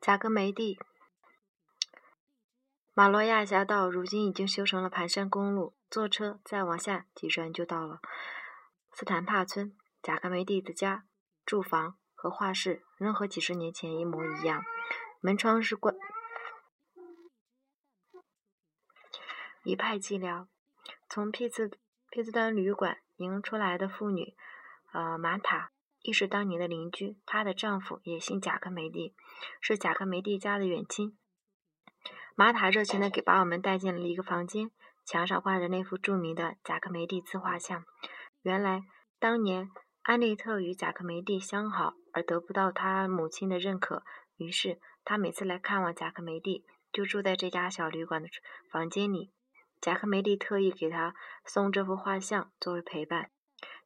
贾格梅蒂。马罗亚峡道如今已经修成了盘山公路，坐车再往下几转就到了斯坦帕村。贾格梅蒂的家、住房和画室仍和几十年前一模一样，门窗是关。一派寂寥。从匹兹匹兹登旅馆迎出来的妇女，呃，玛塔，亦是当年的邻居。她的丈夫也姓贾克梅蒂，是贾克梅蒂家的远亲。玛塔热情地给把我们带进了一个房间，墙上挂着那幅著名的贾克梅蒂自画像。原来，当年安利特与贾克梅蒂相好，而得不到他母亲的认可，于是他每次来看望贾克梅蒂，就住在这家小旅馆的房间里。贾克梅蒂特意给他送这幅画像作为陪伴，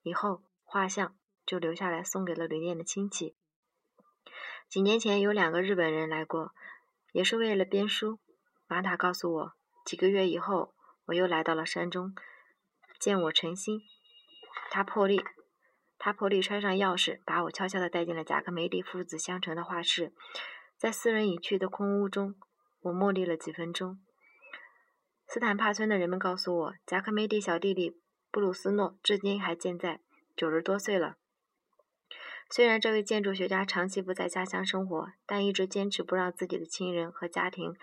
以后画像就留下来送给了旅店的亲戚。几年前有两个日本人来过，也是为了编书。玛塔告诉我，几个月以后我又来到了山中，见我诚心，他破例，他破例揣上钥匙，把我悄悄地带进了贾克梅蒂父子相承的画室。在四人已去的空屋中，我默立了几分钟。斯坦帕村的人们告诉我，贾克梅蒂小弟弟布鲁斯诺至今还健在，九十多岁了。虽然这位建筑学家长期不在家乡生活，但一直坚持不让自己的亲人和家庭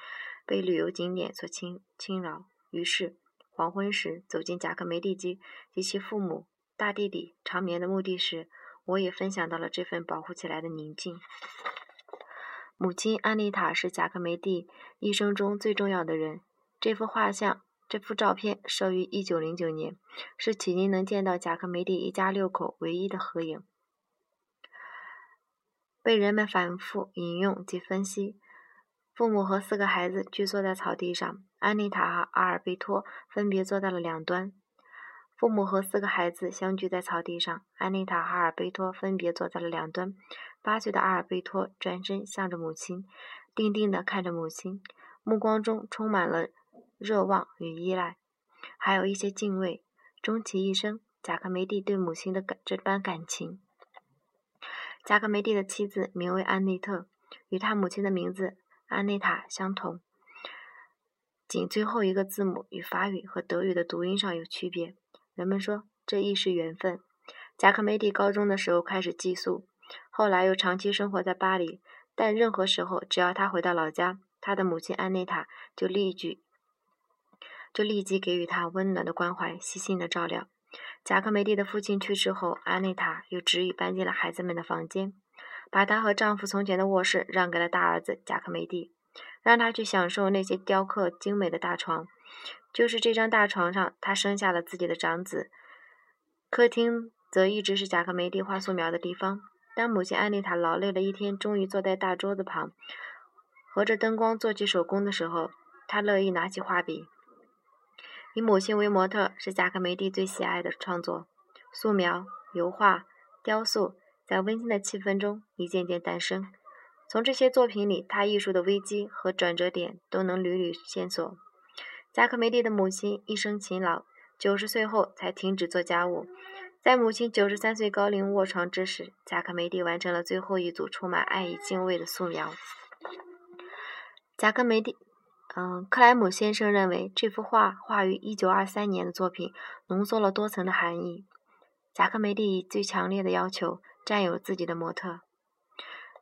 被旅游景点所侵侵扰。于是，黄昏时走进贾克梅蒂及及其父母、大弟弟长眠的墓地时，我也分享到了这份保护起来的宁静。母亲安丽塔是贾克梅蒂一生中最重要的人。这幅画像，这幅照片摄于一九零九年，是迄今能见到贾克梅蒂一家六口唯一的合影，被人们反复引用及分析。父母和四个孩子聚坐在草地上，安妮塔和阿尔贝托分别坐在了两端。父母和四个孩子相聚在草地上，安妮塔和阿尔贝托分别坐在了两端。八岁的阿尔贝托转身向着母亲，定定地看着母亲，目光中充满了。热望与依赖，还有一些敬畏。终其一生，贾克梅蒂对母亲的感这般感情。贾克梅蒂的妻子名为安内特，与他母亲的名字安内塔相同，仅最后一个字母与法语和德语的读音上有区别。人们说这亦是缘分。贾克梅蒂高中的时候开始寄宿，后来又长期生活在巴黎。但任何时候，只要他回到老家，他的母亲安内塔就立即。就立即给予他温暖的关怀、细心的照料。贾克梅蒂的父亲去世后，安妮塔又执意搬进了孩子们的房间，把她和丈夫从前的卧室让给了大儿子贾克梅蒂，让他去享受那些雕刻精美的大床。就是这张大床上，他生下了自己的长子。客厅则一直是贾克梅蒂画素描的地方。当母亲安妮塔劳累了一天，终于坐在大桌子旁，合着灯光做起手工的时候，她乐意拿起画笔。以母亲为模特是贾克梅蒂最喜爱的创作。素描、油画、雕塑在温馨的气氛中一件件诞生。从这些作品里，他艺术的危机和转折点都能屡屡线索。贾克梅蒂的母亲一生勤劳，九十岁后才停止做家务。在母亲九十三岁高龄卧床之时，贾克梅蒂完成了最后一组充满爱与敬畏的素描。贾克梅蒂。嗯，克莱姆先生认为这幅画画于1923年的作品浓缩了多层的含义。贾克梅蒂以最强烈的要求占有自己的模特。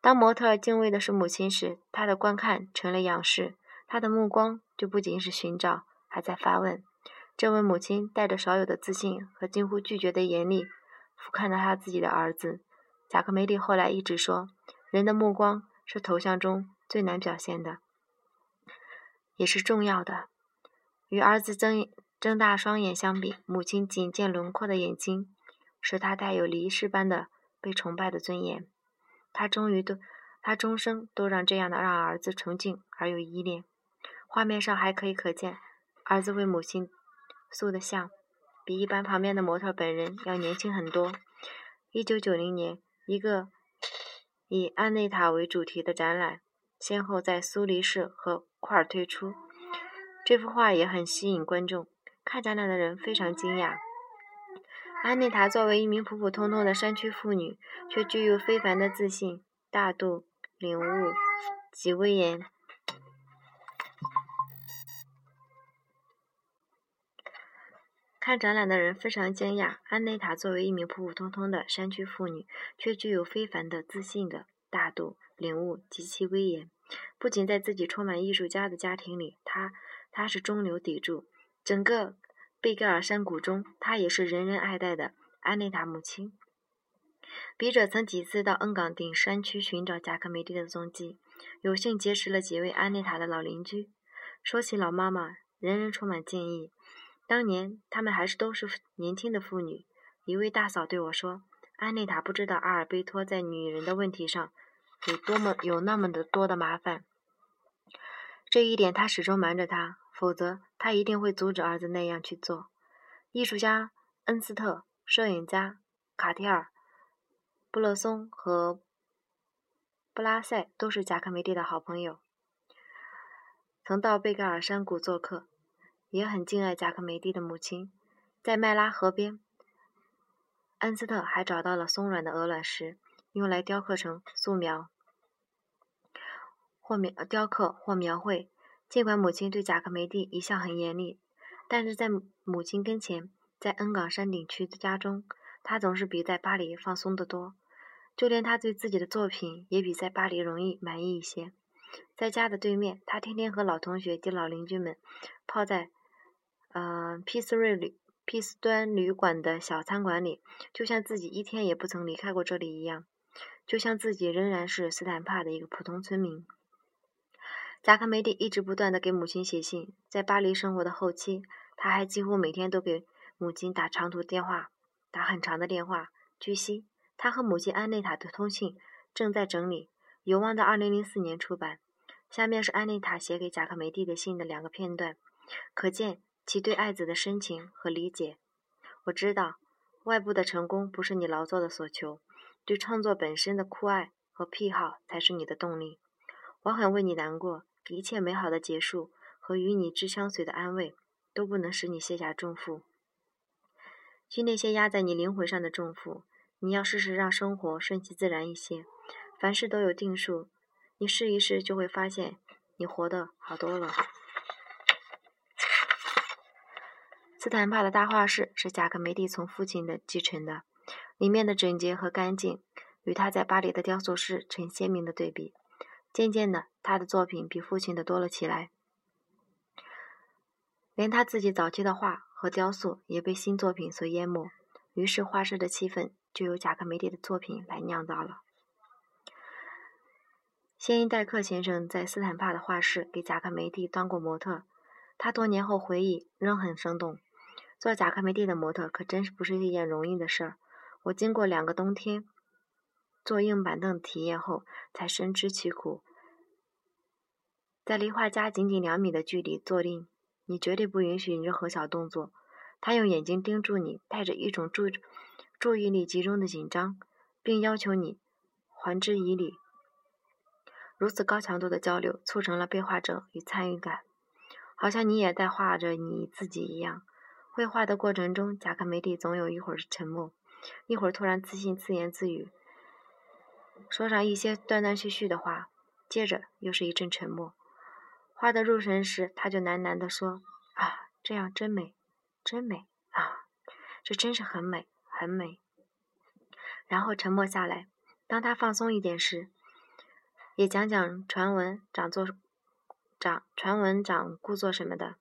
当模特敬畏的是母亲时，他的观看成了仰视，他的目光就不仅是寻找，还在发问。这位母亲带着少有的自信和近乎拒绝的严厉俯瞰着他自己的儿子。贾克梅蒂后来一直说，人的目光是头像中最难表现的。也是重要的。与儿子睁睁大双眼相比，母亲仅见轮廓的眼睛，使他带有离世般的被崇拜的尊严。他终于都，他终生都让这样的让儿子崇敬而又依恋。画面上还可以可见，儿子为母亲塑的像，比一般旁边的模特本人要年轻很多。一九九零年，一个以安内塔为主题的展览，先后在苏黎世和。块儿推出这幅画也很吸引观众，看展览的人非常惊讶。安妮塔作为一名普普通通的山区妇女，却具有非凡的自信、大度、领悟及威严。看展览的人非常惊讶，安内塔作为一名普普通通的山区妇女，却具有非凡的自信的大度、领悟及其威严。不仅在自己充满艺术家的家庭里，她她是中流砥柱；整个贝盖尔山谷中，她也是人人爱戴的安妮塔母亲。笔者曾几次到恩港顶山区寻找贾克梅蒂的踪迹，有幸结识了几位安妮塔的老邻居。说起老妈妈，人人充满敬意。当年他们还是都是年轻的妇女。一位大嫂对我说：“安内塔不知道阿尔贝托在女人的问题上有多么有那么的多的麻烦。这一点他始终瞒着他，否则他一定会阻止儿子那样去做。”艺术家恩斯特、摄影家卡提尔、布勒松和布拉塞都是贾克梅蒂的好朋友，曾到贝盖尔山谷做客。也很敬爱贾克梅蒂的母亲，在麦拉河边，恩斯特还找到了松软的鹅卵石，用来雕刻成素描或描雕刻或描绘。尽管母亲对贾克梅蒂一向很严厉，但是在母亲跟前，在恩港山顶区的家中，他总是比在巴黎放松得多。就连他对自己的作品也比在巴黎容易满意一些。在家的对面，他天天和老同学及老邻居们泡在。呃，皮斯瑞旅皮斯端旅馆的小餐馆里，就像自己一天也不曾离开过这里一样，就像自己仍然是斯坦帕的一个普通村民。贾克梅蒂一直不断的给母亲写信，在巴黎生活的后期，他还几乎每天都给母亲打长途电话，打很长的电话。据悉，他和母亲安内塔的通信正在整理，有望在2004年出版。下面是安内塔写给贾克梅蒂的信的两个片段，可见。其对爱子的深情和理解，我知道，外部的成功不是你劳作的所求，对创作本身的酷爱和癖好才是你的动力。我很为你难过，一切美好的结束和与你之相随的安慰，都不能使你卸下重负。去那些压在你灵魂上的重负，你要试试让生活顺其自然一些，凡事都有定数。你试一试，就会发现你活得好多了。斯坦帕的大画室是贾克梅蒂从父亲的继承的，里面的整洁和干净与他在巴黎的雕塑室成鲜明的对比。渐渐的，他的作品比父亲的多了起来，连他自己早期的画和雕塑也被新作品所淹没。于是，画室的气氛就由贾克梅蒂的作品来酿造了。先因戴克先生在斯坦帕的画室给贾克梅蒂当过模特，他多年后回忆仍很生动。做贾克梅蒂的模特可真是不是一件容易的事儿。我经过两个冬天坐硬板凳体验后，才深知其苦。在离画家仅仅两米的距离坐定，你绝对不允许任何小动作。他用眼睛盯住你，带着一种注注意力集中的紧张，并要求你还之以礼。如此高强度的交流，促成了被画者与参与感，好像你也在画着你自己一样。绘画的过程中，贾克梅蒂总有一会儿沉默，一会儿突然自信自言自语，说上一些断断续续的话，接着又是一阵沉默。画得入神时，他就喃喃地说：“啊，这样真美，真美啊，这真是很美，很美。”然后沉默下来。当他放松一点时，也讲讲传闻长做长传闻长故作什么的，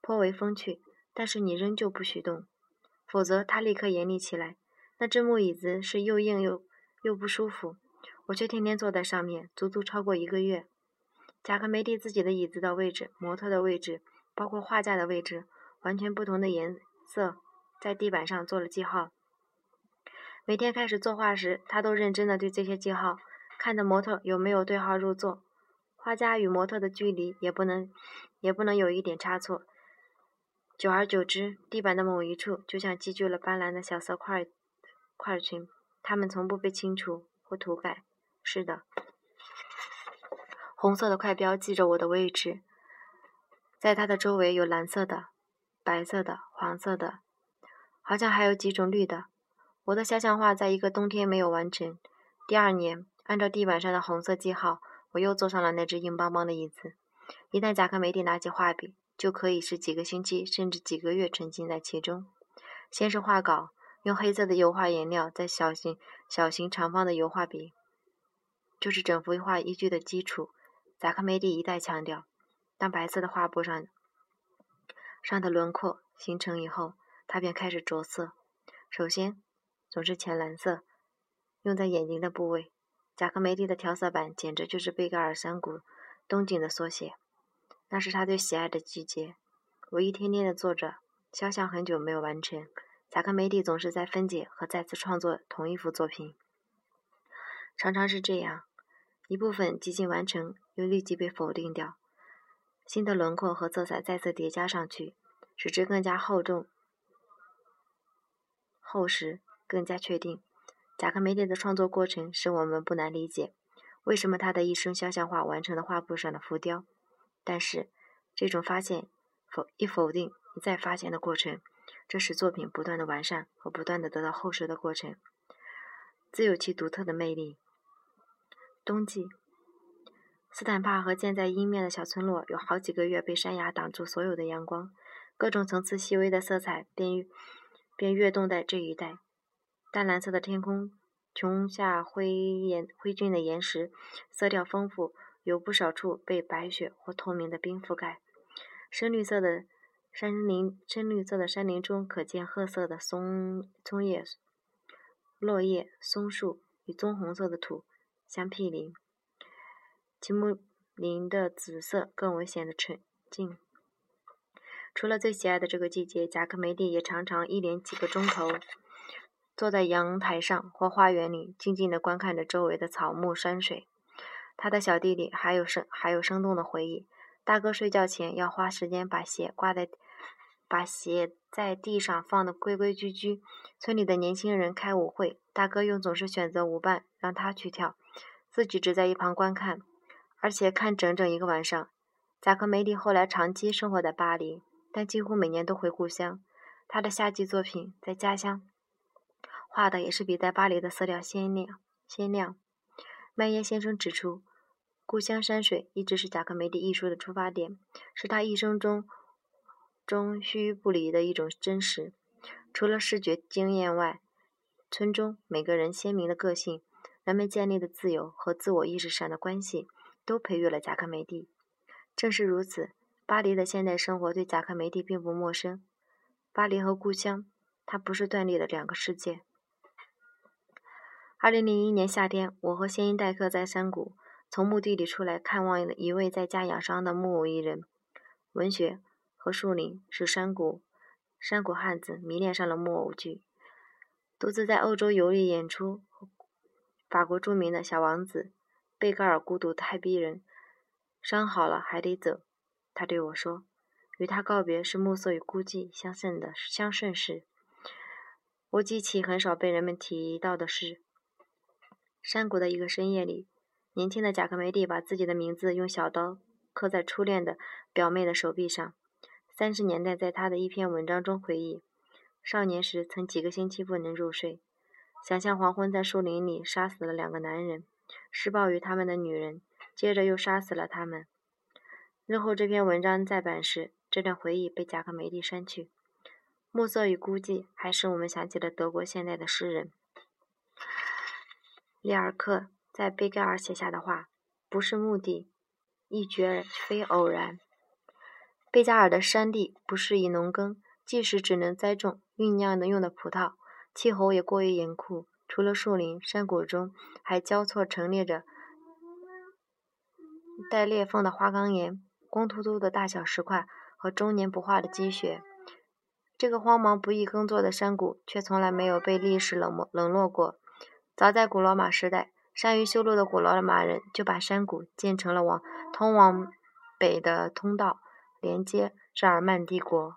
颇为风趣。但是你仍旧不许动，否则他立刻严厉起来。那只木椅子是又硬又又不舒服，我却天天坐在上面，足足超过一个月。贾克梅蒂自己的椅子的位置、模特的位置，包括画架的位置，完全不同的颜色，在地板上做了记号。每天开始作画时，他都认真地对这些记号，看着模特有没有对号入座，画家与模特的距离也不能也不能有一点差错。久而久之，地板的某一处就像积聚了斑斓的小色块块群，它们从不被清除或涂改。是的，红色的块标记着我的位置，在它的周围有蓝色的、白色的、黄色的，好像还有几种绿的。我的肖像画在一个冬天没有完成。第二年，按照地板上的红色记号，我又坐上了那只硬邦邦的椅子。一旦贾克梅蒂拿起画笔，就可以是几个星期甚至几个月沉浸在其中。先是画稿，用黑色的油画颜料，在小型、小型长方的油画笔，就是整幅画依据的基础。贾克梅蒂一再强调，当白色的画布上上的轮廓形成以后，他便开始着色。首先，总是浅蓝色，用在眼睛的部位。贾克梅蒂的调色板简直就是贝加尔山谷冬景的缩写。那是他最喜爱的季节。我一天天的做着，肖像很久没有完成。贾克梅蒂总是在分解和再次创作同一幅作品，常常是这样：一部分即将完成，又立即被否定掉，新的轮廓和色彩再次叠加上去，使之更加厚重、厚实、更加确定。贾克梅蒂的创作过程使我们不难理解，为什么他的一生肖像画完成了画布上的浮雕。但是，这种发现、否一否定、一再发现的过程，这使作品不断的完善和不断的得到厚实的过程，自有其独特的魅力。冬季，斯坦帕和建在阴面的小村落有好几个月被山崖挡住所有的阳光，各种层次细微的色彩便便跃动在这一带。淡蓝色的天空，穹下灰岩灰峻的岩石，色调丰富，有不少处被白雪或透明的冰覆盖。深绿色的山林，深绿色的山林中可见褐色的松松叶、落叶、松树与棕红色的土相毗邻。奇木林的紫色更为显得纯净。除了最喜爱的这个季节，贾克梅蒂也常常一连几个钟头。坐在阳台上或花园里，静静地观看着周围的草木山水。他的小弟弟还有生还有生动的回忆。大哥睡觉前要花时间把鞋挂在，把鞋在地上放的规规矩矩。村里的年轻人开舞会，大哥又总是选择舞伴让他去跳，自己只在一旁观看，而且看整整一个晚上。贾克梅蒂后来长期生活在巴黎，但几乎每年都回故乡。他的夏季作品在家乡。画的也是比在巴黎的色调鲜亮鲜亮。麦耶先生指出，故乡山水一直是贾克梅蒂艺术的出发点，是他一生中中须不离的一种真实。除了视觉经验外，村中每个人鲜明的个性、人们建立的自由和自我意识上的关系，都培育了贾克梅蒂。正是如此，巴黎的现代生活对贾克梅蒂并不陌生。巴黎和故乡，它不是断裂的两个世界。二零零一年夏天，我和谢因戴克在山谷从墓地里出来，看望一位在家养伤的木偶艺人。文学和树林使山谷山谷汉子迷恋上了木偶剧。独自在欧洲游历演出，法国著名的小王子贝格尔孤独太逼人，伤好了还得走。他对我说：“与他告别是暮色与孤寂相胜的相胜事。”我记起很少被人们提到的事。山谷的一个深夜里，年轻的贾克梅蒂把自己的名字用小刀刻在初恋的表妹的手臂上。三十年代，在他的一篇文章中回忆，少年时曾几个星期不能入睡，想象黄昏在树林里杀死了两个男人，施暴于他们的女人，接着又杀死了他们。日后这篇文章再版时，这段回忆被贾克梅蒂删去。暮色与孤寂，还使我们想起了德国现代的诗人。里尔克在贝盖尔写下的话，不是目的，亦绝非偶然。贝加尔的山地不适宜农耕，即使只能栽种酝酿能用的葡萄，气候也过于严酷。除了树林，山谷中还交错陈列着带裂缝的花岗岩、光秃秃的大小石块和终年不化的积雪。这个荒茫不易耕作的山谷，却从来没有被历史冷漠冷落过。早在古罗马时代，善于修路的古罗马人就把山谷建成了往通往北的通道，连接日耳曼帝国。